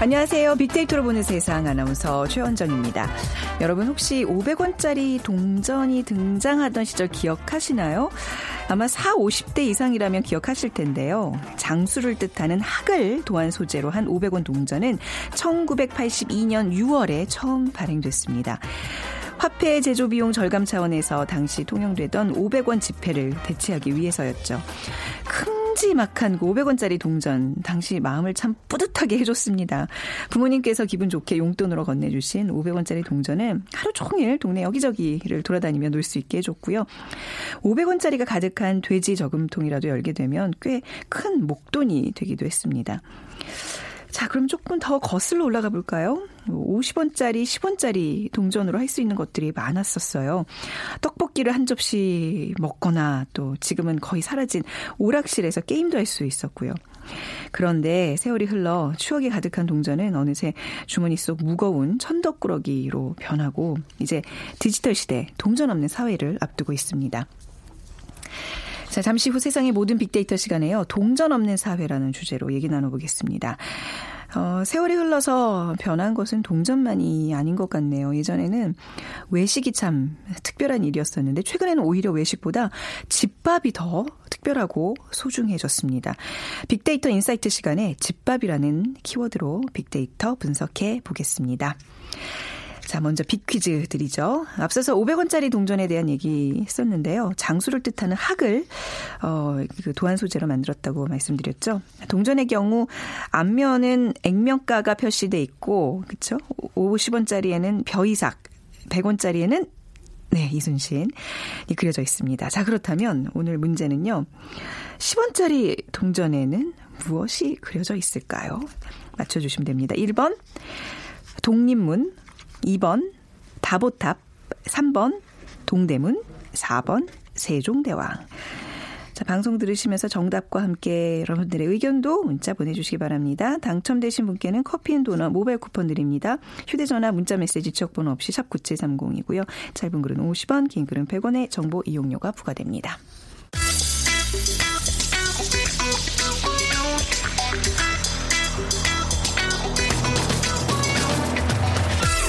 안녕하세요. 빅데이터로 보는 세상 아나운서 최원정입니다. 여러분 혹시 500원짜리 동전이 등장하던 시절 기억하시나요? 아마 4, 50대 이상이라면 기억하실 텐데요. 장수를 뜻하는 학을 도안 소재로 한 500원 동전은 1982년 6월에 처음 발행됐습니다. 화폐 제조 비용 절감 차원에서 당시 통용되던 500원 지폐를 대체하기 위해서였죠. 큼지막한 500원짜리 동전 당시 마음을 참 뿌듯하게 해줬습니다. 부모님께서 기분 좋게 용돈으로 건네주신 500원짜리 동전은 하루 종일 동네 여기저기를 돌아다니며 놀 수 있게 해줬고요. 500원짜리가 가득한 돼지 저금통이라도 열게 되면 꽤 큰 목돈이 되기도 했습니다. 자, 그럼 조금 더 거슬러 올라가 볼까요? 50원짜리, 10원짜리 동전으로 할 수 있는 것들이 많았었어요. 떡볶이를 한 접시 먹거나 또 지금은 거의 사라진 오락실에서 게임도 할 수 있었고요. 그런데 세월이 흘러 추억이 가득한 동전은 어느새 주머니 속 무거운 천덕꾸러기로 변하고 이제 디지털 시대 동전 없는 사회를 앞두고 있습니다. 자, 잠시 후 세상의 모든 빅데이터 시간에요. 동전 없는 사회라는 주제로 얘기 나눠보겠습니다. 어, 세월이 흘러서 변한 것은 동전만이 아닌 것 같네요. 예전에는 외식이 참 특별한 일이었었는데 최근에는 오히려 외식보다 집밥이 더 특별하고 소중해졌습니다. 빅데이터 insight 시간에 집밥이라는 키워드로 빅데이터 분석해 보겠습니다. 자, 먼저 빅퀴즈 드리죠. 앞서서 500원짜리 동전에 대한 얘기 했었는데요. 장수를 뜻하는 학을 어, 그 도안 소재로 만들었다고 말씀드렸죠. 동전의 경우 앞면은 액면가가 표시돼 있고, 그렇죠? 50원짜리에는 벼이삭, 100원짜리에는 네, 이순신이 그려져 있습니다. 자, 그렇다면 오늘 문제는요. 10원짜리 동전에는 무엇이 그려져 있을까요? 맞춰주시면 됩니다. 1번, 독립문, 2번 다보탑, 3번 동대문, 4번 세종대왕. 자, 방송 들으시면서 정답과 함께 여러분들의 의견도 문자 보내주시기 바랍니다. 당첨되신 분께는 커피앤도넛 모바일 쿠폰 드립니다. 휴대전화 문자메시지 지역번호 없이 샵 9730이고요. 짧은 글은 50원, 긴 글은 100원의 정보 이용료가 부과됩니다.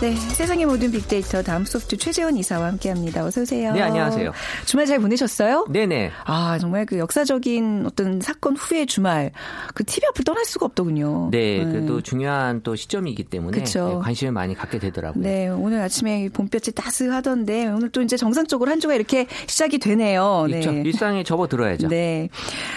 네, 세상의 모든 빅데이터 다음 소프트 최재원 이사와 함께합니다. 어서 오세요. 네, 안녕하세요. 주말 잘 보내셨어요? 네네. 아, 정말 그 역사적인 어떤 사건 후의 주말 그 TV 앞을 떠날 수가 없더군요. 네, 네. 그또 중요한 또 시점이기 때문에 그쵸. 관심을 많이 갖게 되더라고요. 네, 오늘 아침에 봄볕이 따스하던데 오늘 또 이제 정상적으로 한 주가 이렇게 시작이 되네요. 네. 일상에 접어들어야죠. 네.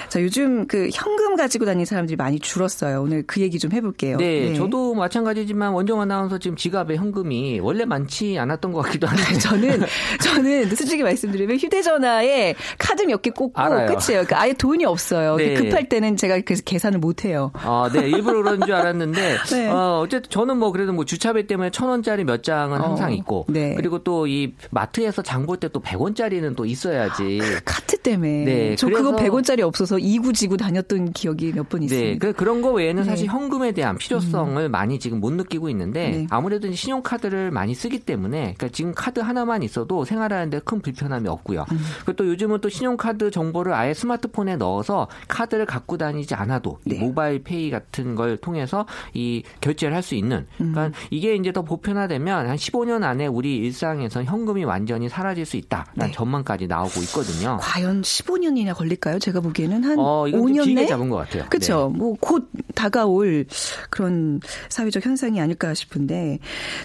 자, 요즘 그 현금 가지고 다니는 사람들이 많이 줄었어요. 오늘 그 얘기 좀 해볼게요. 네, 네. 저도 마찬가지지만 원정 아나운서 지금 지갑에 현금 현금이 원래 많지 않았던 것 같기도 한데 저는 저는 솔직히 말씀드리면 휴대전화에 카드 몇 개 꽂고 알아요. 끝이에요. 그러니까 아예 돈이 없어요. 네. 급할 때는 제가 그래서 계산을 못 해요. 아, 네. 일부러 그런 줄 알았는데 네. 어, 어쨌든 저는 뭐 그래도 뭐 주차비 때문에 천 원짜리 몇 장은 어, 항상 있고 네. 그리고 또 이 마트에서 장 볼 때또 100원짜리는 또 있어야지. 그 카트 때문에. 네. 저 그거 100원짜리 없어서 이구 지구 다녔던 기억이 몇 번 있습니다. 네. 그런 거 외에는 사실 네. 현금에 대한 필요성을 음. 많이 지금 못 느끼고 있는데 네. 아무래도 신용 카드를 많이 쓰기 때문에 그러니까 지금 카드 하나만 있어도 생활하는데 큰 불편함이 없고요. 음. 그리고 또 요즘은 또 신용카드 정보를 아예 스마트폰에 넣어서 카드를 갖고 다니지 않아도 네. 모바일 페이 같은 걸 통해서 이 결제를 할 수 있는 그러니까 음. 이게 이제 더 보편화되면 한 15년 안에 우리 일상에서 현금이 완전히 사라질 수 있다라는 네. 전망까지 나오고 있거든요. 과연 한 15년이나 걸릴까요? 제가 보기에는 한 어, 5년 내 잡은 것 같아요. 그렇죠. 네. 뭐곧 다가올 그런 사회적 현상이 아닐까 싶은데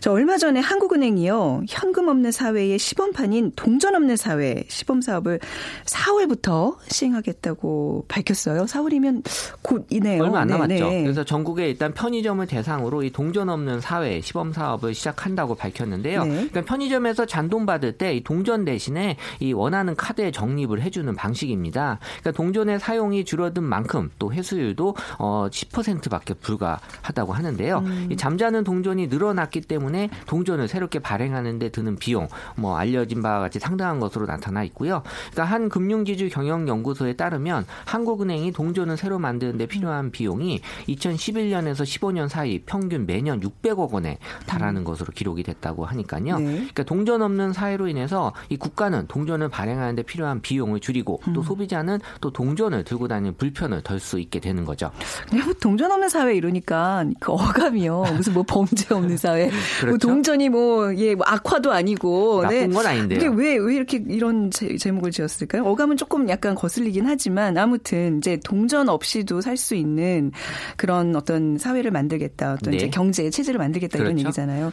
저 얼마 전에 한국은행이요 현금 없는 사회의 시범판인 동전 없는 사회 시범 사업을 4월부터 시행하겠다고 밝혔어요. 4월이면 곧이네요. 얼마 안 남았죠. 네네. 그래서 전국에 일단 편의점을 대상으로 이 동전 없는 사회 시범 사업을 시작한다고 밝혔는데요. 네. 그러니까 편의점에서 잔돈 받을 때 이 동전 대신에 이 원하는 카드에 적립을 해주는 방식입니다. 그러니까 동전의 사용이 줄어든 만큼 또 회수율도 어 10%밖에 불과하다고 하는데요. 음. 이 잠자는 동전이 늘어났기 때문에 동전을 새롭게 발행하는 데 드는 비용 뭐 알려진 바와 같이 상당한 것으로 나타나 있고요. 그러니까 한 금융기주 경영연구소에 따르면 한국은행이 동전을 새로 만드는 데 필요한 비용이 2011년에서 15년 사이 평균 매년 600억 원에 달하는 음. 것으로 기록이 됐다고 하니까요. 네. 그러니까 동전 없는 사회로 인해서 이 국가는 동전을 발행하는 데 필요한 비용을 줄이고 음. 또 소비자는 또 동전을 들고 다니는 불편을 덜 수 있게 되는 거죠. 뭐 동전 없는 사회 이러니까 그 어감이요. 무슨 뭐 범죄 없는 사회. 뭐 그렇죠? 뭐 동전이 뭐, 예, 뭐 악화도 아니고. 나쁜 네. 건 아닌데요. 왜, 왜 이렇게 이런 제, 제목을 지었을까요? 어감은 조금 약간 거슬리긴 하지만 아무튼 이제 동전 없이도 살 수 있는 그런 어떤 사회를 만들겠다. 어떤 네. 이제 경제 체제를 만들겠다 그렇죠. 이런 얘기잖아요.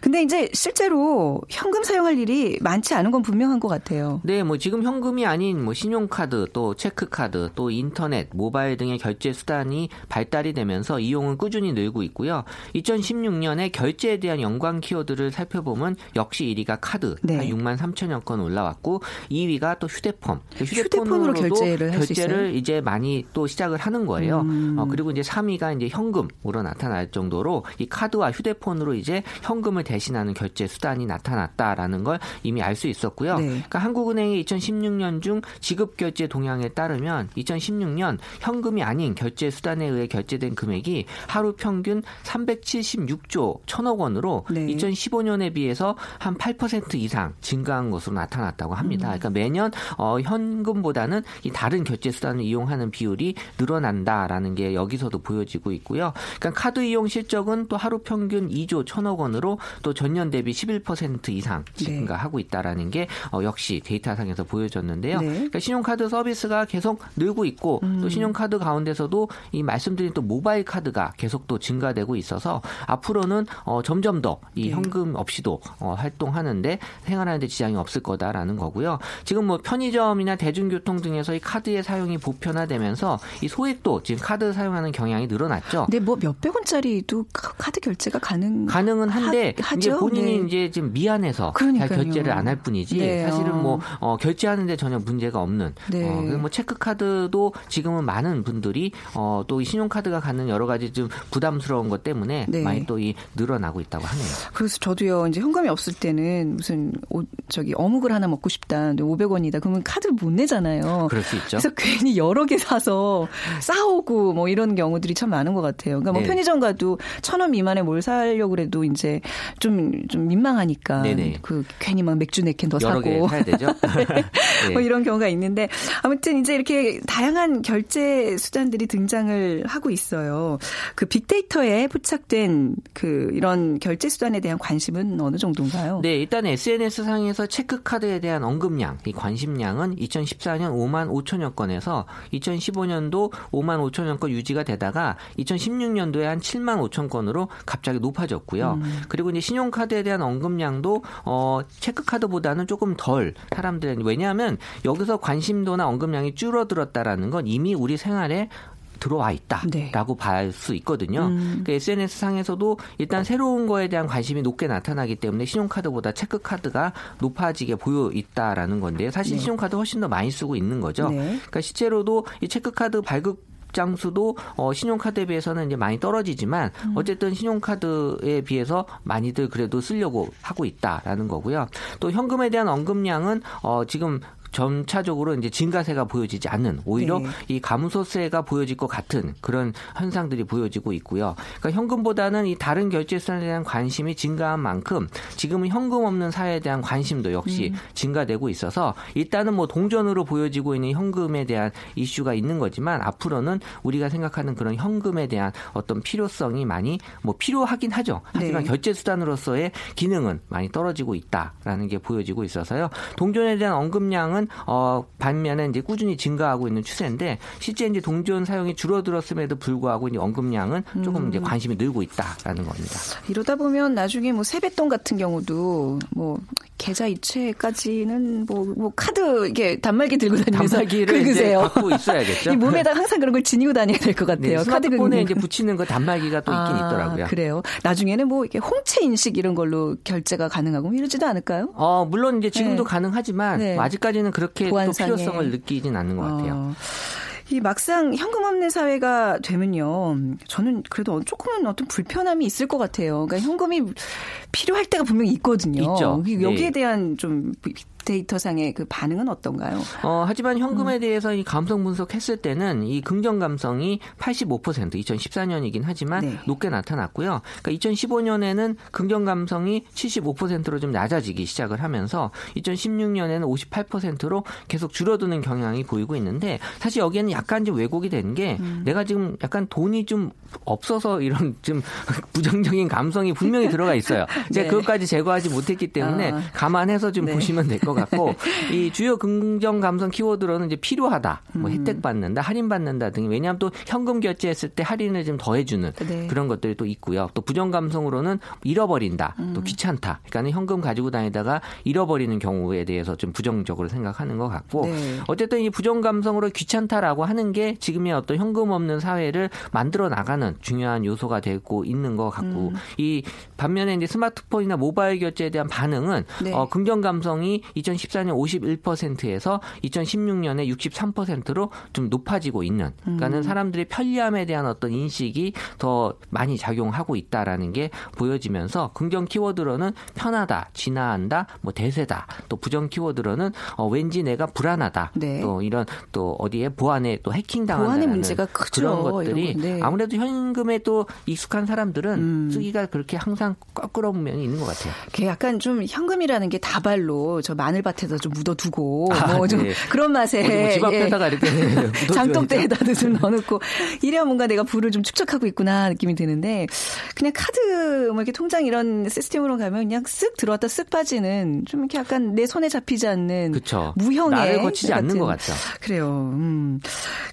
근데 이제 실제로 현금 사용할 일이 많지 않은 건 분명한 것 같아요. 네, 뭐 지금 현금이 아닌 뭐 신용카드 또 체크카드 또 인터넷, 모바일 등의 결제 수단이 발달이 되면서 이용은 꾸준히 늘고 있고요. 2016년에 결제에 대한 연관 키워드를 살펴보면 역시 1위가 카드 네. 6만 3천여 건 올라왔고 2위가 또 휴대폰. 휴대폰으로 결제를, 결제를 이제 많이 또 시작을 하는 거예요. 음. 어, 그리고 이제 3위가 이제 현금으로 나타날 정도로 이 카드와 휴대폰으로 이제 현금을 대신하는 결제 수단이 나타났다라는 걸 이미 알 수 있었고요. 네. 그러니까 한국은행이 2016년 중 지급 결제 동향에 따르면 2016년 현금이 아닌 결제 수단에 의해 결제된 금액이 하루 평균 376조 1천억 원으로 네. 2015년에 비해서 한 8% 이상 증가한 것으로 나타났다고 합니다. 음. 그러니까 매년 어, 현금보다는 이 다른 결제 수단을 이용하는 비율이 늘어난다라는 게 여기서도 보여지고 있고요. 그러니까 카드 이용 실적은 또 하루 평균 2조 1천억 원으로 또 전년 대비 11% 이상 네. 증가하고 있다라는 게 어, 역시 데이터상에서 보여졌는데요. 네. 그러니까 신용카드 서비스가 계속 늘고 있고 음. 또 신용카드 가운데서도 이 말씀드린 또 모바일 카드가 계속 또 증가되고 있어서 앞으로는 어, 점점 더이 네. 현금 없이도 어, 활동하는데 생활하는데 지장이 없을 거다라는 거고요. 지금 뭐 편의점이나 대중교통 등에서 이 카드의 사용이 보편화되면서 이 소액도 지금 카드 사용하는 경향이 늘어났죠. 네, 뭐 몇백 원짜리도 카드 결제가 가능 가능은 한데 하, 이제 본인이 네. 이제 지금 미안해서 잘 결제를 안 할 뿐이지 네. 사실은 뭐 어, 결제하는데 전혀 문제가 없는. 네. 어, 뭐 체크 카드도 지금은 많은 분들이 어, 또 신용카드가 갖는 여러 가지 좀 부담스러운 것 때문에 네. 많이 또 이 늘어나고 있다고 하네요. 그래서 저도요 이제 현금이 없을 때는 무슨 오, 저기 어묵을 하나 먹고 싶다. 근데 500원이다. 그러면 카드를 못 내잖아요. 그럴 수 있죠. 그래서 괜히 여러 개 사서 싸우고 뭐 이런 경우들이 참 많은 것 같아요. 그러니까 뭐 네. 편의점 가도 천 원 미만에 뭘 사려고 그래도 이제 좀, 좀 민망하니까 네네. 그 괜히 막 맥주 네캔 더 사고. 사야 되죠. 네. 뭐 이런 경우가 있는데 아무튼 이제 이렇게 다양한 결제 수단들이 등장을 하고 있어요. 그 빅데이터에 포착된 그 이런 결제 수단에 대한 관심은 어느 정도인가요? 네, 일단 SNS 상에서 체크카드에 대한 언급량, 이 관심량은 2014년 5만 5천여 건에서 2015년도 5만 5천여 건 유지가 되다가 2016년도에 한 7만 5천 건으로 갑자기 높아졌고요. 음. 그리고 이제 신용카드에 대한 언급량도 어 체크카드보다는 조금 덜 사람들은 왜냐하면 여기서 관심도나 언급량이 줄어들었다라는 건 이미 우리 생활에 들어와 있다라고 네. 봐수 있거든요. 음. 그러니까 SNS 상에서도 일단 새로운 거에 대한 관심이 높게 나타나기 때문에 신용카드보다 체크카드가 높아지게 보여 있다라는 건데요. 사실 네. 신용카드 훨씬 더 많이 쓰고 있는 거죠. 네. 그러니까 실제로도 이 체크카드 발급 장수도 어, 신용카드에 비해서는 이제 많이 떨어지지만 음. 어쨌든 신용카드에 비해서 많이들 그래도 쓰려고 하고 있다라는 거고요. 또 현금에 대한 언급량은 어, 지금 점차적으로 이제 증가세가 보여지지 않는 오히려 네. 이 감소세가 보여질 것 같은 그런 현상들이 보여지고 있고요. 그러니까 현금보다는 이 다른 결제 수단에 대한 관심이 증가한 만큼 지금은 현금 없는 사회에 대한 관심도 역시 음. 증가되고 있어서 일단은 뭐 동전으로 보여지고 있는 현금에 대한 이슈가 있는 거지만 앞으로는 우리가 생각하는 그런 현금에 대한 어떤 필요성이 많이 뭐 필요하긴 하죠. 하지만 네. 결제 수단으로서의 기능은 많이 떨어지고 있다라는 게 보여지고 있어서요. 동전에 대한 언급량은 현금량은 어 반면에 이제 꾸준히 증가하고 있는 추세인데 실제 이제 동전 사용이 줄어들었음에도 불구하고 이제 언급량은 조금 음. 이제 관심이 늘고 있다라는 겁니다. 이러다 보면 나중에 뭐 세뱃돈 같은 경우도 뭐 계좌 이체까지는 뭐, 뭐 카드 이게 단말기 들고 다니면서 단말기를 긁으세요. 갖고 있어야겠죠. 이 몸에다 항상 그런 걸 지니고 다녀야 될 것 같아요. 네, 스마트폰에 이제 붙이는 거 단말기가 또 있긴 아, 있더라고요. 그래요. 나중에는 뭐 이렇게 홍채 인식 이런 걸로 결제가 가능하고 뭐 이러지도 않을까요? 어 물론 이제 지금도 네. 가능하지만 네. 아직까지는 그렇게 또 필요성을 느끼진 않는 것 같아요. 어. 이 막상 현금 없는 사회가 되면요. 저는 그래도 조금은 어떤 불편함이 있을 것 같아요. 그러니까 현금이 필요할 때가 분명히 있거든요. 있죠. 여기에 네. 대한 좀 데이터상의 그 반응은 어떤가요? 어, 하지만 현금에 음. 대해서 이 감성 분석했을 때는 이 긍정 감성이 85% 2014년이긴 하지만 네. 높게 나타났고요. 그러니까 2015년에는 긍정 감성이 75%로 좀 낮아지기 시작을 하면서 2016년에는 58%로 계속 줄어드는 경향이 보이고 있는데 사실 여기에는 약간 좀 왜곡이 된게 음. 내가 지금 약간 돈이 좀 없어서 이런 좀 부정적인 감성이 분명히 들어가 있어요. 제가 네. 그것까지 제거하지 못했기 때문에 어. 감안해서 좀 네. 보시면 될 것 같아요. 같고 이 주요 긍정 감성 키워드로는 이제 필요하다, 뭐 음. 혜택 받는다, 할인 받는다 등이 왜냐하면 또 현금 결제했을 때 할인을 좀 더해주는 네. 그런 것들이 또 있고요. 또 부정 감성으로는 잃어버린다, 음. 또 귀찮다. 그러니까 현금 가지고 다니다가 잃어버리는 경우에 대해서 좀 부정적으로 생각하는 것 같고 네. 어쨌든 이 부정 감성으로 귀찮다라고 하는 게 지금의 어떤 현금 없는 사회를 만들어 나가는 중요한 요소가 되고 있는 것 같고 음. 이 반면에 이제 스마트폰이나 모바일 결제에 대한 반응은 네. 어, 긍정 감성이 2014년 51%에서 2016년에 63%로 좀 높아지고 있는. 그러니까는 음. 사람들의 편리함에 대한 어떤 인식이 더 많이 작용하고 있다라는 게 보여지면서 긍정 키워드로는 편하다, 진화한다, 뭐 대세다. 또 부정 키워드로는 어, 왠지 내가 불안하다. 네. 또 이런 또 어디에 보안에 또 해킹 당한다는 문제가 크죠. 그런 것들이 네. 아무래도 현금에 또 익숙한 사람들은 음. 쓰기가 그렇게 항상 껄끄러운 면이 있는 것 같아요. 약간 좀 현금이라는 게 다발로 저 마늘 마늘밭에다 좀 묻어두고 아, 뭐좀 네. 그런 맛에 뭐집 앞에다가 예. 이렇게 장독대에다도 좀 넣어놓고 이래야 뭔가 내가 부를 좀 축적하고 있구나 느낌이 드는데 그냥 카드 뭐 이렇게 통장 이런 시스템으로 가면 그냥 쓱 들어왔다 쓱 빠지는 좀 이렇게 약간 내 손에 잡히지 않는 그쵸. 무형의 나를 거치지 같은. 않는 것 같죠. 그래요. 음.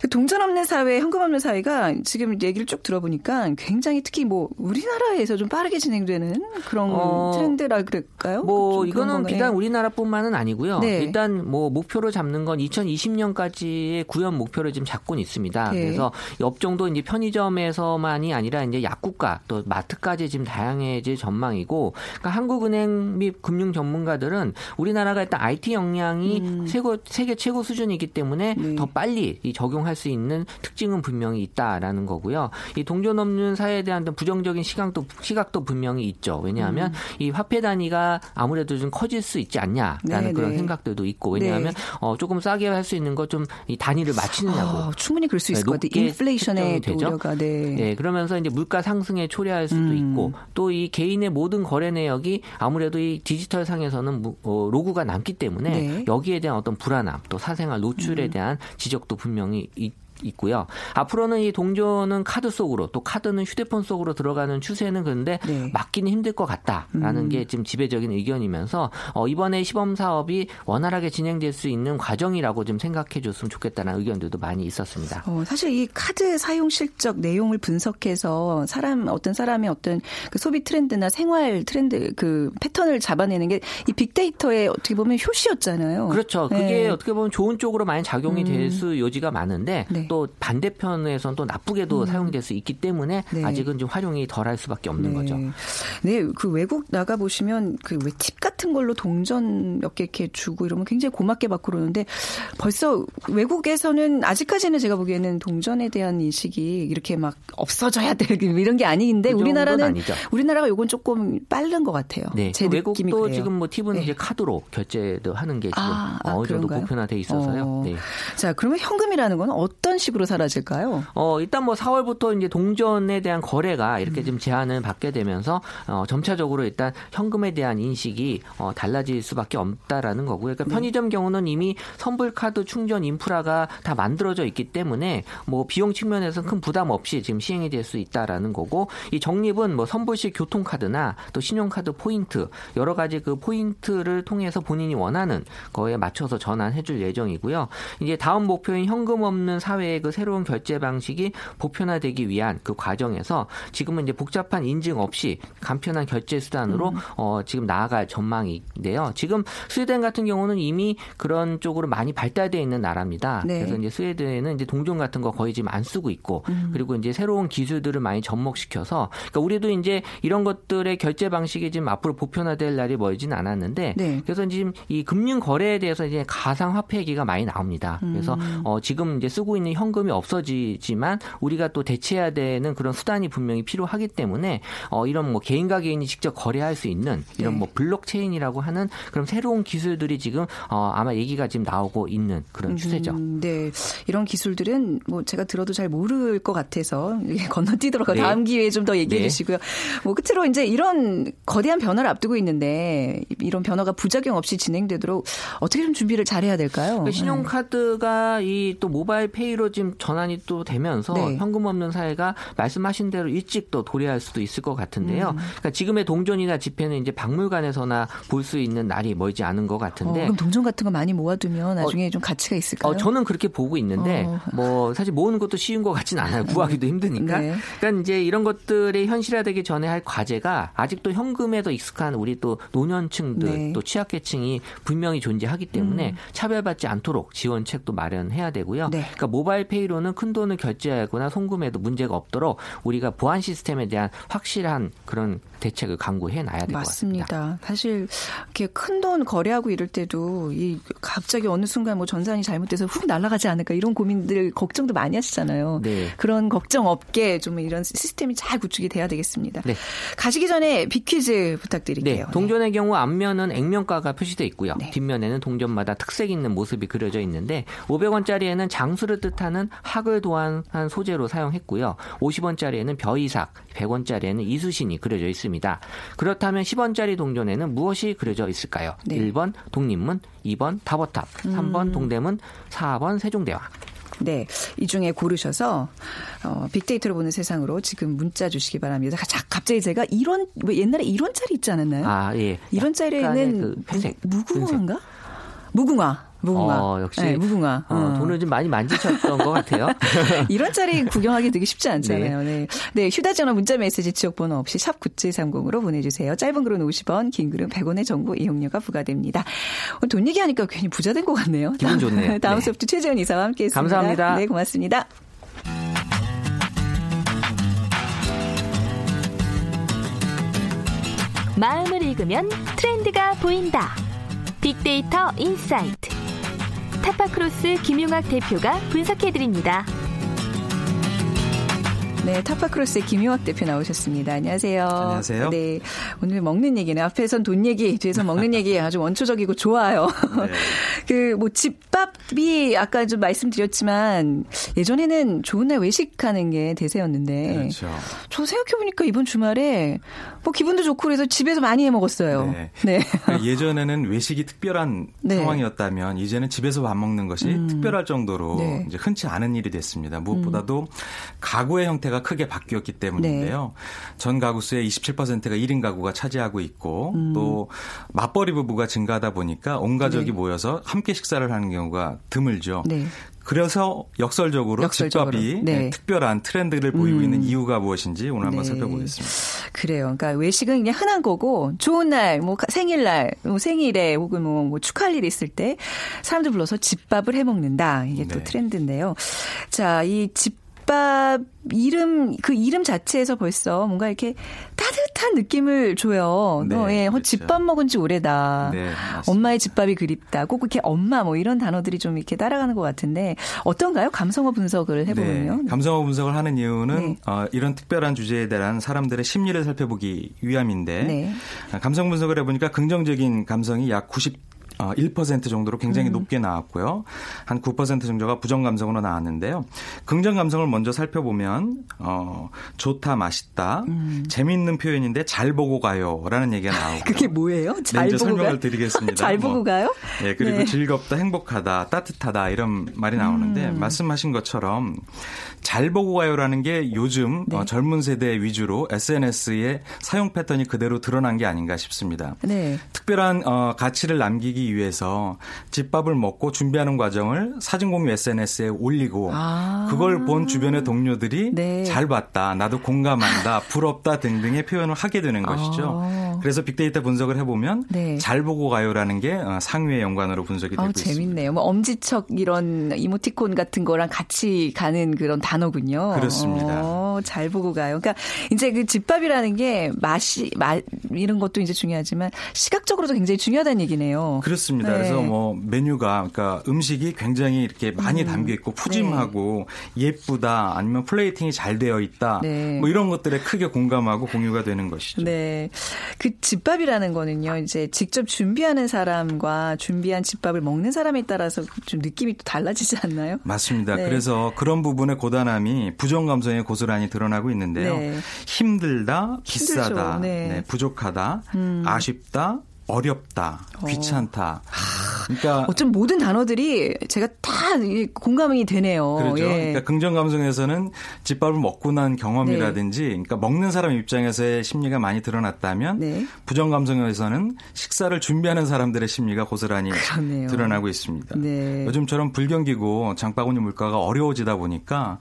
그 동전 없는 사회, 현금 없는 사회가 지금 얘기를 쭉 들어보니까 굉장히 특히 뭐 우리나라에서 좀 빠르게 진행되는 그런 어, 트렌드라 그럴까요? 뭐 이거는 비단 우리나라뿐만 은 아니고요. 네. 일단 뭐 목표로 잡는 건 2020년까지의 구현 목표를 지금 잡고는 있습니다. 네. 그래서 업종도 이제 편의점에서만이 아니라 이제 약국가 또 마트까지 지금 다양해질 전망이고 그러니까 한국은행 및 금융 전문가들은 우리나라가 일단 IT 역량이 음. 최고 세계 최고 수준이기 때문에 네. 더 빨리 적용할 수 있는 특징은 분명히 있다라는 거고요. 이 동전 없는 사회에 대한 부정적인 시각도 시각도 분명히 있죠. 왜냐하면 음. 이 화폐 단위가 아무래도 좀 커질 수 있지 않냐 라는 네, 그런 네. 생각들도 있고 왜냐하면 네. 어, 조금 싸게 할 수 있는 것좀이 단위를 맞추느냐고 어, 충분히 그럴 수 있을 것 같아요. 인플레이션의 우려가 네. 네. 그러면서 이제 물가 상승에 초래할 수도 음. 있고 또 이 개인의 모든 거래 내역이 아무래도 이 디지털 상에서는 어, 로그가 남기 때문에 네. 여기에 대한 어떤 불안함 또 사생활 노출에 음. 대한 지적도 분명히 있 있고요. 앞으로는 이 동전은 카드 속으로 또 카드는 휴대폰 속으로 들어가는 추세는 그런데 네. 막기는 힘들 것 같다라는 음. 게 지금 지배적인 의견이면서 어, 이번에 시범 사업이 원활하게 진행될 수 있는 과정이라고 좀 생각해 줬으면 좋겠다는 의견들도 많이 있었습니다. 어, 사실 이 카드 사용 실적 내용을 분석해서 사람 어떤 사람의 어떤 그 소비 트렌드나 생활 트렌드 그 패턴을 잡아내는 게 이 빅데이터의 어떻게 보면 효시였잖아요. 그렇죠. 그게 네. 어떻게 보면 좋은 쪽으로 많이 작용이 음. 될수 여지가 많은데 네. 또 반대편에서는 또 나쁘게도 음. 사용될 수 있기 때문에 네. 아직은 좀 활용이 덜할 수밖에 없는 네. 거죠. 네, 그 외국 나가 보시면 그 왜 팁 같은 걸로 동전 몇 개 이렇게 주고 이러면 굉장히 고맙게 받고 그러는데 벌써 외국에서는 아직까지는 제가 보기에는 동전에 대한 인식이 이렇게 막 없어져야 될 이런 게 아닌데 그 우리나라는 아니죠. 우리나라가 요건 조금 빠른 것 같아요. 네, 제 외국도 그래요. 지금 뭐 팁은 네. 이제 카드로 결제도 하는 게 지금 아, 아, 어느 정도 보편화돼 있어서요. 어. 네. 자, 그러면 현금이라는 건 어떤 어떤 식으로 사라질까요? 어, 일단 뭐 4월부터 이제 동전에 대한 거래가 이렇게 좀 제한을 받게 되면서 어, 점차적으로 일단 현금에 대한 인식이 어, 달라질 수밖에 없다라는 거고요. 그러니까 편의점 경우는 이미 선불 카드 충전 인프라가 다 만들어져 있기 때문에 뭐 비용 측면에서는 큰 부담 없이 지금 시행이 될 수 있다라는 거고 이 적립은 뭐 선불식 교통카드나 또 신용카드 포인트 여러 가지 그 포인트를 통해서 본인이 원하는 거에 맞춰서 전환해 줄 예정이고요. 이제 다음 목표인 현금 없는 사회의 그 새로운 결제 방식이 보편화되기 위한 그 과정에서 지금은 이제 복잡한 인증 없이 간편한 결제 수단으로 음. 어 지금 나아갈 전망인데요. 지금 스웨덴 같은 경우는 이미 그런 쪽으로 많이 발달되어 있는 나라입니다. 네. 그래서 이제 스웨덴은 이제 동전 같은 거 거의 지금 안 쓰고 있고 음. 그리고 이제 새로운 기술들을 많이 접목시켜서 그러니까 우리도 이제 이런 것들의 결제 방식이 지금 앞으로 보편화될 날이 멀진 않았는데 네. 그래서 지금 이 금융 거래에 대해서 이제 가상 화폐 얘기가 많이 나옵니다. 그래서 음. 어 지금 이제 쓰고 있는 현금이 없어지지만 우리가 또 대체해야 되는 그런 수단이 분명히 필요하기 때문에 어 이런 뭐 개인과 개인이 직접 거래할 수 있는 이런 네. 뭐 블록체인이라고 하는 그런 새로운 기술들이 지금 어 아마 얘기가 지금 나오고 있는 그런 음, 추세죠. 음, 네. 이런 기술들은 뭐 제가 들어도 잘 모를 것 같아서 건너뛰도록 네. 다음 기회에 좀 더 얘기해 네. 주시고요. 뭐 끝으로 이제 이런 거대한 변화를 앞두고 있는데 이런 변화가 부작용 없이 진행되도록 어떻게 좀 준비를 잘해야 될까요? 그러니까 신용카드가 이 또 모바일 페이로 지금 전환이 또 되면서 네. 현금 없는 사회가 말씀하신 대로 일찍 또 도래할 수도 있을 것 같은데요. 음. 그러니까 지금의 동전이나 지폐는 이제 박물관에서나 볼 수 있는 날이 멀지 않은 것 같은데. 어, 그럼 동전 같은 거 많이 모아두면 나중에 어, 좀 가치가 있을까요? 어, 저는 그렇게 보고 있는데 어. 뭐 사실 모으는 것도 쉬운 것 같진 않아요. 구하기도 힘드니까. 네. 그러니까 이제 이런 것들이 현실화되기 전에 할 과제가 아직도 현금에 더 익숙한 우리 또 노년층들 네. 또 취약계층이 분명히 존재하기 때문에 음. 차별받지 않도록 지원책도 마련해야 되고요. 네. 그러니까 모바일 페이로는 큰 돈을 결제하거나 송금해도 문제가 없도록 우리가 보안 시스템에 대한 확실한 그런 대책을 강구해 놔야 될 것 같습니다. 맞습니다. 사실 이렇게 큰 돈 거래하고 이럴 때도 이 갑자기 어느 순간 뭐 전산이 잘못돼서 훅 날아가지 않을까 이런 고민들 걱정도 많이 하시잖아요. 네. 그런 걱정 없게 좀 이런 시스템이 잘 구축이 돼야 되겠습니다. 네. 가시기 전에 비퀴즈 부탁드릴게요. 네. 동전의 경우 앞면은 액면가가 표시돼 있고요. 네. 뒷면에는 동전마다 특색 있는 모습이 그려져 있는데 500원짜리에는 장수를 뜻하는 학을 도안한 소재로 사용했고요. 50원짜리에는 벼이삭, 100원짜리에는 이수신이 그려져 있습니다. 그렇다면 10원짜리 동전에는 무엇이 그려져 있을까요? 네. 1번 독립문, 2번 다보탑, 3번 음. 동대문, 4번 세종대왕. 네. 이 중에 고르셔서, 어, 빅데이터로 보는 세상으로 지금 문자 주시기 바랍니다. 자, 갑자기 제가 이런, 뭐 옛날에 이런 짜리 있지 않았나요? 아, 예. 이런 짜리는 그 회색. 무궁화인가? 무궁화. 무궁화. 어, 역시 네, 무궁화. 어, 어. 돈을 좀 많이 만지셨던 것 같아요. 이런 자리 구경하기 되게 쉽지 않잖아요. 네. 네. 네 휴대전화 문자메시지 지역번호 없이 샵 9730으로 보내주세요. 짧은 글은 50원, 긴 글은 100원의 정보 이용료가 부과됩니다. 돈 얘기하니까 괜히 부자 된 것 같네요. 기분 좋네요. 다음 네. 소프트 최재원 이사와 함께했습니다. 감사합니다. 네, 고맙습니다. 마음을 읽으면 트렌드가 보인다. 빅데이터 insight. 타파크로스 김용학 대표가 분석해드립니다. 네, 타파크로스의 김용학 대표 나오셨습니다. 안녕하세요. 안녕하세요. 네, 오늘 먹는 얘기는 앞에선 돈 얘기, 뒤에서 먹는 얘기 아주 원초적이고 좋아요. 네. 그뭐 집밥이 아까 좀 말씀드렸지만 예전에는 좋은 날 외식하는 게 대세였는데 그렇죠. 저 생각해 보니까 이번 주말에 뭐 기분도 좋고 그래서 집에서 많이 해 먹었어요. 네. 네. 그러니까 예전에는 외식이 특별한 네. 상황이었다면 이제는 집에서 밥 먹는 것이 음. 특별할 정도로 네. 이제 흔치 않은 일이 됐습니다. 무엇보다도 음. 가구의 형태가 크게 바뀌었기 때문인데요. 네. 전 가구 수의 27%가 1인 가구가 차지하고 있고 음. 또 맞벌이 부부가 증가하다 보니까 온 가족이 네. 모여서 함께 식사를 하는 경우가 드물죠. 네. 그래서 역설적으로, 역설적으로. 집밥이 네. 네. 특별한 트렌드를 보이고 음. 있는 이유가 무엇인지 오늘 한번 네. 살펴보겠습니다. 그래요. 그러니까 외식은 그냥 흔한 거고 좋은 날, 뭐 생일날, 뭐 생일에 혹은 뭐, 뭐 축하할 일이 있을 때 사람들 불러서 집밥을 해 먹는다. 이게 또 네. 트렌드인데요. 자, 이집 집밥 이름 그 이름 자체에서 벌써 뭔가 이렇게 따뜻 한 느낌을 줘요. 네, 너, 예, 어, 그렇죠. 집밥 먹은 지 오래다. 네, 엄마의 집밥이 그립다. 꼭 이렇게 엄마 뭐 이런 단어들이 좀 이렇게 따라가는 것 같은데 어떤가요? 감성어 분석을 해보면요. 네, 감성어 분석을 하는 이유는 네. 어, 이런 특별한 주제에 대한 사람들의 심리를 살펴보기 위함인데 네. 감성 분석을 해보니까 긍정적인 감성이 약 90. 1% 정도로 굉장히 음. 높게 나왔고요. 한 9% 정도가 부정 감성으로 나왔는데요. 긍정 감성을 먼저 살펴보면 어 좋다, 맛있다, 음. 재미있는 표현인데 잘 보고 가요라는 얘기가 나오고 그게 뭐예요? 네, 잘 네, 보고 설명을 가... 드리겠습니다. 잘 보고 뭐, 가요? 네, 그리고 네. 즐겁다, 행복하다, 따뜻하다 이런 말이 나오는데 음. 말씀하신 것처럼 잘 보고 가요라는 게 요즘 네. 어, 젊은 세대 위주로 SNS의 사용 패턴이 그대로 드러난 게 아닌가 싶습니다. 네. 특별한 어, 가치를 남기기 위해서 집밥을 먹고 준비하는 과정을 사진 공유 SNS에 올리고 아. 그걸 본 주변의 동료들이 네. 잘 봤다, 나도 공감한다, 부럽다 등등의 표현을 하게 되는 것이죠. 아. 그래서 빅데이터 분석을 해보면 네. 잘 보고 가요라는 게 어, 상위의 연관으로 분석이 되고 아, 있습니다. 재밌네요. 뭐 엄지척 이런 이모티콘 같은 거랑 같이 가는 그런 단 단어군요. 그렇습니다. 어, 잘 보고 가요. 그러니까 이제 그 집밥이라는 게 맛이 맛 이런 것도 이제 중요하지만 시각적으로도 굉장히 중요하다는 얘기네요. 그렇습니다. 네. 그래서 뭐 메뉴가 그러니까 음식이 굉장히 이렇게 많이 음. 담겨 있고 푸짐하고 네. 예쁘다 아니면 플레이팅이 잘 되어 있다. 네. 뭐 이런 것들에 크게 공감하고 공유가 되는 것이죠. 네. 그 집밥이라는 거는요. 이제 직접 준비하는 사람과 준비한 집밥을 먹는 사람에 따라서 좀 느낌이 또 달라지지 않나요? 맞습니다. 네. 그래서 그런 부분에 고단 불안함이 부정 감성에 고스란히 드러나고 있는데요. 네. 힘들다, 비싸다, 네. 네, 부족하다, 음. 아쉽다, 어렵다, 어. 귀찮다. 그러니까 어쩜 모든 단어들이 제가 다 공감이 되네요. 그렇죠. 예. 그러니까 긍정 감성에서는 집밥을 먹고 난 경험이라든지, 네. 그러니까 먹는 사람 입장에서의 심리가 많이 드러났다면, 네. 부정 감성에서는 식사를 준비하는 사람들의 심리가 고스란히 그렇네요. 드러나고 있습니다. 네. 요즘처럼 불경기고 장바구니 물가가 어려워지다 보니까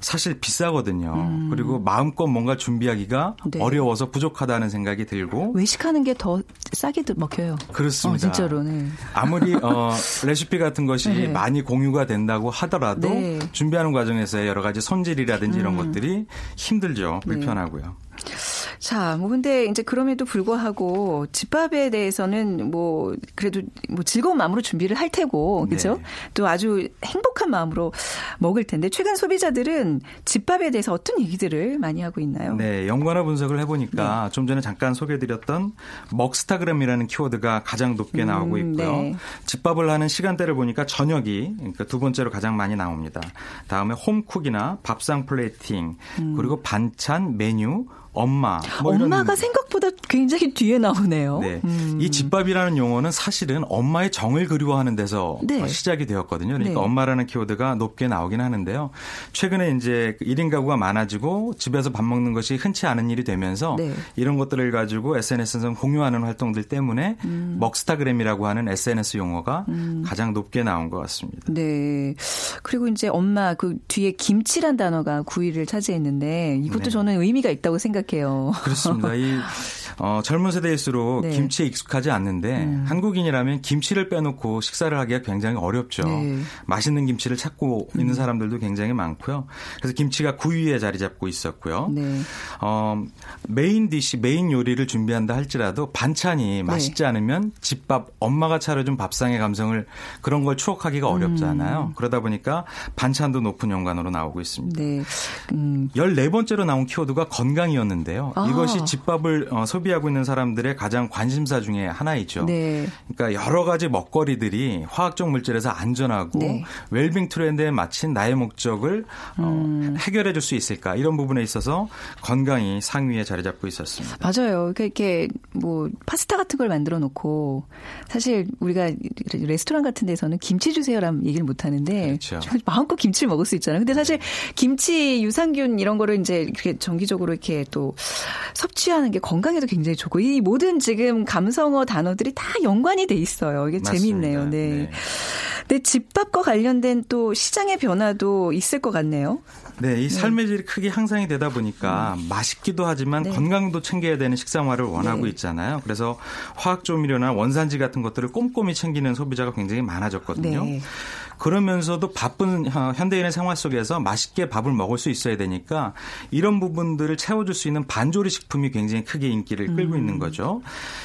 사실 비싸거든요. 음. 그리고 마음껏 뭔가 준비하기가 네. 어려워서 부족하다는 생각이 들고 외식하는 게 더 싸게 먹혀요. 그렇습니다. 어, 진짜로. 네. 아무리 어, 레시피 같은 것이 네. 많이 공유가 된다고 하더라도 네. 준비하는 과정에서의 여러 가지 손질이라든지 음. 이런 것들이 힘들죠. 네. 불편하고요. 자, 뭐 근데 이제 그럼에도 불구하고 집밥에 대해서는 뭐 그래도 뭐 즐거운 마음으로 준비를 할 테고 그죠? 네. 또 아주 행복한 마음으로 먹을 텐데 최근 소비자들은 집밥에 대해서 어떤 얘기들을 많이 하고 있나요? 네, 연관어 분석을 해보니까 네. 좀 전에 잠깐 소개해드렸던 먹스타그램이라는 키워드가 가장 높게 음, 나오고 있고요. 네. 집밥을 하는 시간대를 보니까 저녁이 그러니까 두 번째로 가장 많이 나옵니다. 다음에 홈쿡이나 밥상 플레이팅 음. 그리고 반찬 메뉴 엄마. 뭐 엄마가 생각보다 굉장히 뒤에 나오네요. 네. 음. 이 집밥이라는 용어는 사실은 엄마의 정을 그리워하는 데서 네. 시작이 되었거든요. 그러니까 네. 엄마라는 키워드가 높게 나오긴 하는데요. 최근에 이제 1인 가구가 많아지고 집에서 밥 먹는 것이 흔치 않은 일이 되면서 네. 이런 것들을 가지고 SNS에서 공유하는 활동들 때문에 음. 먹스타그램이라고 하는 SNS 용어가 음. 가장 높게 나온 것 같습니다. 네. 그리고 이제 엄마 그 뒤에 김치란 단어가 9위를 차지했는데 이것도 네. 저는 의미가 있다고 생각 생각해요. 그렇습니다. 이 어, 젊은 세대일수록 네. 김치에 익숙하지 않는데 음. 한국인이라면 김치를 빼놓고 식사를 하기가 굉장히 어렵죠. 네. 맛있는 김치를 찾고 음. 있는 사람들도 굉장히 많고요. 그래서 김치가 9위에 자리 잡고 있었고요. 네. 어, main dish, 메인 요리를 준비한다 할지라도 반찬이 네. 맛있지 않으면 집밥 엄마가 차려준 밥상의 감성을 그런 걸 추억하기가 어렵잖아요. 음. 그러다 보니까 반찬도 높은 연관으로 나오고 있습니다. 네. 음. 14번째로 나온 키워드가 건강이었는데 요. 아. 이것이 집밥을 어, 소비 소비하고 있는 사람들의 가장 관심사 중에 하나이죠. 네. 그러니까 여러 가지 먹거리들이 화학적 물질에서 안전하고 네. 웰빙 트렌드에 맞춘 나의 목적을 어, 음. 어, 해결해 줄 수 있을까 이런 부분에 있어서 건강이 상위에 자리 잡고 있었습니다. 맞아요. 그러니까 이렇게 뭐 파스타 같은 걸 만들어 놓고 사실 우리가 레스토랑 같은 데서는 김치 주세요라는 얘기를 못 하는데 그렇죠. 마음껏 김치를 먹을 수 있잖아요. 근데 사실 김치 유산균 이런 거를 이제 정기적으로 이렇게 또 섭취하는 게 건강에도 굉장히 좋고 이 모든 지금 감성어 단어들이 다 연관이 돼 있어요. 이게 맞습니다. 재밌네요. 네. 네. 네, 집밥과 관련된 또 시장의 변화도 있을 것 같네요. 네, 이 삶의 질이 크게 향상이 되다 보니까 음. 맛있기도 하지만 네. 건강도 챙겨야 되는 식생활을 원하고 네. 있잖아요. 그래서 화학 조미료나 원산지 같은 것들을 꼼꼼히 챙기는 소비자가 굉장히 많아졌거든요. 네. 그러면서도 바쁜 현대인의 생활 속에서 맛있게 밥을 먹을 수 있어야 되니까 이런 부분들을 채워줄 수 있는 반조리 식품이 굉장히 크게 인기를 끌고 음. 있는 거죠.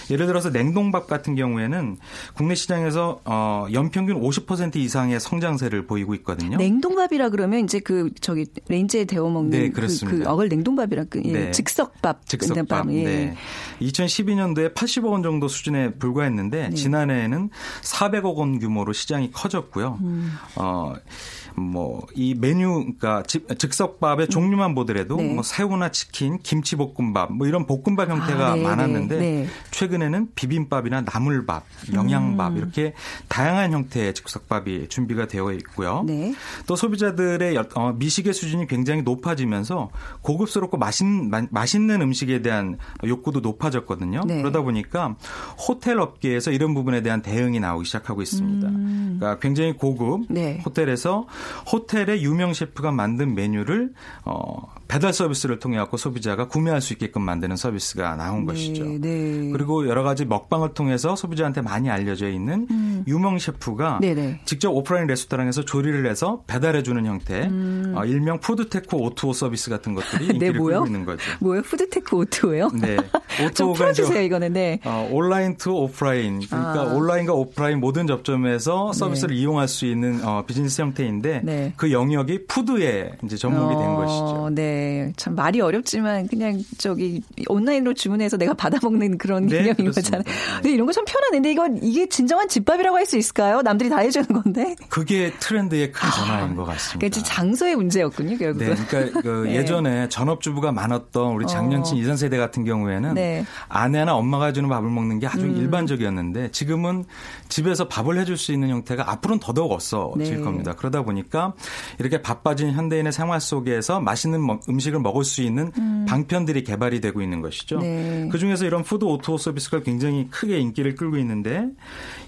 예를 들어서 냉동밥 같은 경우에는 국내 시장에서 어, 연평균 50% 이상의 성장세를 보이고 있거든요. 냉동밥이라 그러면 이제 그 저기 레인지에 데워 먹는 네, 그, 그 어글 냉동밥이라 그 예, 네. 즉석밥. 즉석밥. 예. 네. 2012년도에 80억 원 정도 수준에 불과했는데 네. 지난해에는 400억 원 규모로 시장이 커졌고요. 음. 어 뭐 이 메뉴 그러니까 즉석밥의 종류만 보더라도 네. 뭐 새우나 치킨, 김치 볶음밥 뭐 이런 볶음밥 형태가 아, 네, 많았는데 네. 최근에는 비빔밥이나 나물밥, 영양밥 음. 이렇게 다양한 형태의 즉석밥이 준비가 되어 있고요. 네. 또 소비자들의 어, 미식의 수준이 굉장히 높아지면서 고급스럽고 맛있, 맛있는 음식에 대한 욕구도 높아졌거든요. 네. 그러다 보니까 호텔 업계에서 이런 부분에 대한 대응이 나오기 시작하고 있습니다. 음. 그러니까 굉장히 고급 네. 호텔에서 호텔의 유명 셰프가 만든 메뉴를 어, 배달 서비스를 통해 갖고 소비자가 구매할 수 있게끔 만드는 서비스가 나온 네, 것이죠. 네. 그리고 여러 가지 먹방을 통해서 소비자한테 많이 알려져 있는 음. 유명 셰프가 네네. 네. 직접 오프라인 레스토랑에서 조리를 해서 배달해 주는 형태, 음. 어, 일명 food tech O2O 서비스 같은 것들이 네, 인기를 네, 끌고 있는 거죠. 뭐요? 푸드테크 오투오요? 네. 오투오가 풀어주세요 이거는. 네. 어, online to offline, 그러니까 아. 온라인과 오프라인 모든 접점에서 서비스를 네. 이용할 수 있는 어, 비즈니스 형태인데 네. 그 영역이 food에 이제 접목이 어, 된 것이죠. 네, 참 말이 어렵지만 그냥 저기 온라인으로 주문해서 내가 받아 먹는 그런 네, 개념인 거잖아요. 근데 이런 거 참 편하네. 근데 이건 이게 진정한 집밥이라고 할 수 있을까요? 남들이 다 해주는 건데. 그게 트렌드의 큰 전환인 아, 것 같습니다. 그러니까 장소의 문제였군요, 결국은. 네, 그러니까 그 네. 예전에 전업주부가 많았던 우리 장년층 어. 이전 세대 같은 경우에는 네. 아내나 엄마가 해주는 밥을 먹는 게 아주 음. 일반적이었는데 지금은 집에서 밥을 해줄 수 있는 형태가 앞으로는 더더욱 없어질 네. 겁니다. 그러다 보니까 이렇게 바빠진 현대인의 생활 속에서 맛있는 음식을 먹을 수 있는 음. 방편들이 개발이 되고 있는 것이죠. 네. 그 중에서 이런 food O2O 서비스가 굉장히 크게 인기를 끌고 있는데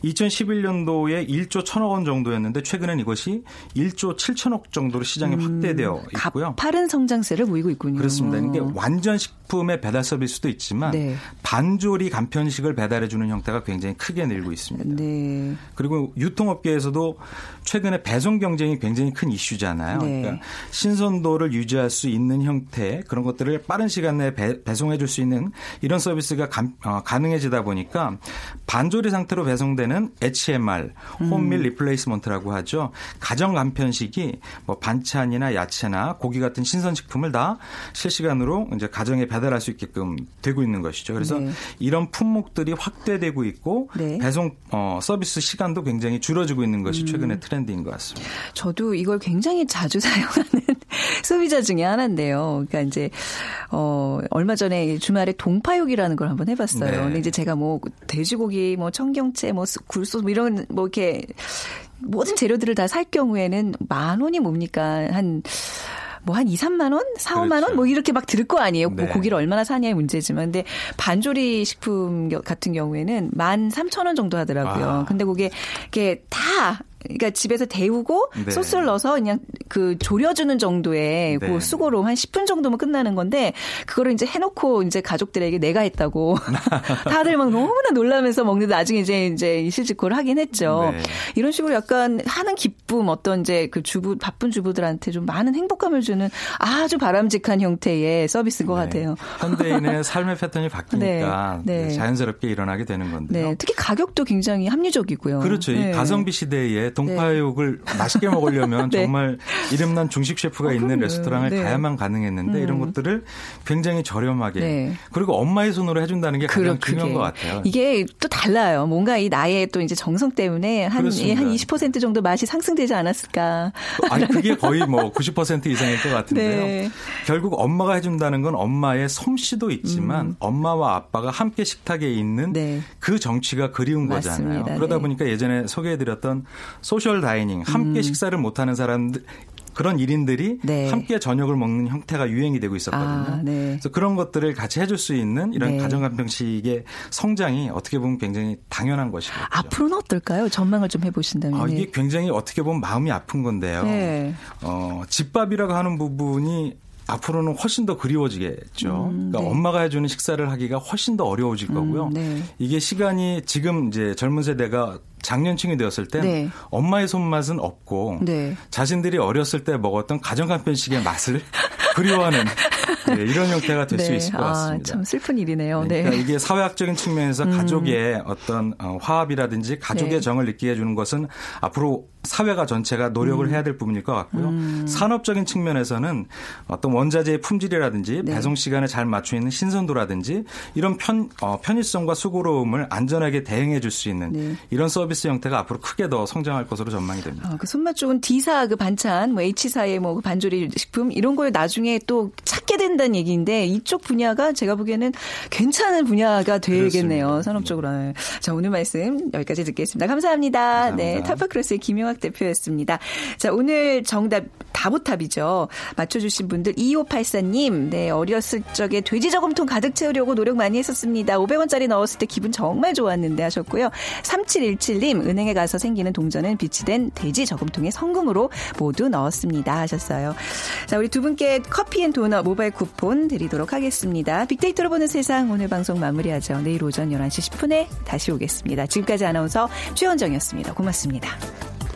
2011년도에 1조 1천억 원 정도였는데 최근엔 이것이 1조 7천억 정도로 시장이 음. 확대되어 있고요. 가파른 성장세를 보이고 있군요. 그렇습니다. 이게 완전 식품의 배달 서비스도 있지만 네. 반조리 간편식을 배달해 주는 형태가 굉장히 크게 늘고 있습니다. 네. 그리고 유통업계에서도 최근에 배송 경쟁이 굉장히 큰 이슈잖아요. 네. 그러니까 신선도를 유지할 수 있는 형태 그런 것들을 빠른 시간 내에 배, 송해 줄 수 있는 이런 서비스가 가, 어, 가능해지다 보니까 반조리 상태로 배송되는 HMR, home meal 음. replacement라고 하죠. 가정 간편식이 뭐 반찬이나 야채나 고기 같은 신선 식품을 다 실시간으로 이제 가정에 배달할 수 있게끔 되고 있는 것이죠. 그래서 네. 이런 품목들이 확대되고 있고 네. 배송 어, 서비스 시간도 굉장히 줄어지고 있는 것이 음. 최근의 트렌드인 것 같습니다. 저도 이걸 굉장히 자주 사용하는 소비자 중에 하나인데 요. 그러니까 이제 어 얼마 전에 주말에 동파육이라는 걸 한번 해봤어요. 네. 근데 이제 제가 뭐 돼지고기, 뭐 청경채, 뭐 굴소스 뭐 이런 뭐 이렇게 모든 재료들을 다 살 경우에는 만 원이 뭡니까 한 뭐한 2, 3만 원, 4, 그렇죠. 5만 원 뭐 이렇게 막들거 아니에요. 뭐 네. 뭐 고기를 얼마나 사냐의 문제지만 근데 반조리 식품 같은 경우에는 1만 3천 원 정도 하더라고요. 아. 근데 그게 이게 다 그러니까 집에서 데우고 네. 소스를 넣어서 그냥 그 졸여주는 정도의 네. 그 수고로 한 10분 정도면 끝나는 건데 그거를 이제 해놓고 이제 가족들에게 내가 했다고 다들 막 너무나 놀라면서 먹는데 나중에 이제 이제 실직고를 하긴 했죠. 네. 이런 식으로 약간 하는 기쁨 어떤 이제 그 주부 바쁜 주부들한테 좀 많은 행복감을 주는 아주 바람직한 형태의 서비스인 것 네. 같아요. 현대인의 삶의 패턴이 바뀌니까 네. 네. 자연스럽게 일어나게 되는 건데요. 특히 가격도 굉장히 합리적이고요. 그렇죠. 이 가성비 시대에 동파육을 네. 맛있게 먹으려면 네. 정말 이름난 중식 셰프가 어, 있는 레스토랑을 네. 가야만 가능했는데 음. 이런 것들을 굉장히 저렴하게 네. 그리고 엄마의 손으로 해준다는 게 가장 그러, 중요한 것 같아요. 이게 또 달라요. 뭔가 이 나의 또 이제 정성 때문에 한, 한 20% 정도 맛이 상승되지 않았을까. 아니 그게 거의 뭐 90% 이상일 것 같은데요. 네. 결국 엄마가 해준다는 건 엄마의 솜씨도 있지만 음. 엄마와 아빠가 함께 식탁에 있는 네. 그 정취가 그리운 맞습니다. 거잖아요. 그러다 네. 보니까 예전에 소개해드렸던 social dining 함께 음. 식사를 못 하는 사람들 그런 1인들이 네. 함께 저녁을 먹는 형태가 유행이 되고 있었거든요. 아, 네. 그래서 그런 것들을 같이 해줄 수 있는 이런 네. 가정간편식의 성장이 어떻게 보면 굉장히 당연한 것이죠. 앞으로는 어떨까요? 전망을 좀 해보신다면. 아, 이게 굉장히 어떻게 보면 마음이 아픈 건데요. 네. 어, 집밥이라고 하는 부분이 앞으로는 훨씬 더 그리워지겠죠. 음, 그러니까 네. 엄마가 해주는 식사를 하기가 훨씬 더 어려워질 거고요. 음, 네. 이게 시간이 지금 이제 젊은 세대가 장년층이 되었을 때 네. 엄마의 손맛은 없고 네. 자신들이 어렸을 때 먹었던 가정 간편식의 맛을 그리워하는 네, 이런 형태가 될수 네. 있을 것 아, 같습니다. 아, 참 슬픈 일이네요. 네. 그러니까 이게 사회학적인 측면에서 음. 가족의 어떤 어, 화합이라든지 가족의 네. 정을 느끼게 해주는 것은 앞으로 사회가 전체가 노력을 음. 해야 될 부분일 것 같고요. 음. 산업적인 측면에서는 어떤 원자재의 품질이라든지 네. 배송 시간에 잘 맞춰 있는 신선도라든지 이런 편 어, 편의성과 수고로움을 안전하게 대행해 줄 수 있는 네. 이런 서비스 형태가 앞으로 크게 더 성장할 것으로 전망이 됩니다. 아, 그 손맛 좋은 D사 그 반찬, 뭐 H사의 뭐그 반조리 식품 이런 걸 나중에 또 찾게 된다는 얘기인데 이쪽 분야가 제가 보기에는 괜찮은 분야가 되겠네요. 산업적으로. 네. 자 오늘 말씀 여기까지 듣겠습니다. 감사합니다. 감사합니다. 네, 타파크로스의 김용학 이준석 대표였습니다. 자, 오늘 정답 다보탑이죠. 맞춰주신 분들 2584님, 네, 어렸을 적에 돼지 저금통 가득 채우려고 노력 많이 했었습니다. 500원짜리 넣었을 때 기분 정말 좋았는데 하셨고요. 3717님, 은행에 가서 생기는 동전은 비치된 돼지 저금통에 성금으로 모두 넣었습니다. 하셨어요. 자, 우리 두 분께 커피 and 도넛 모바일 쿠폰 드리도록 하겠습니다. 빅데이터로 보는 세상 오늘 방송 마무리하죠. 내일 오전 11시 10분에 다시 오겠습니다. 지금까지 아나운서 최원정이었습니다. 고맙습니다.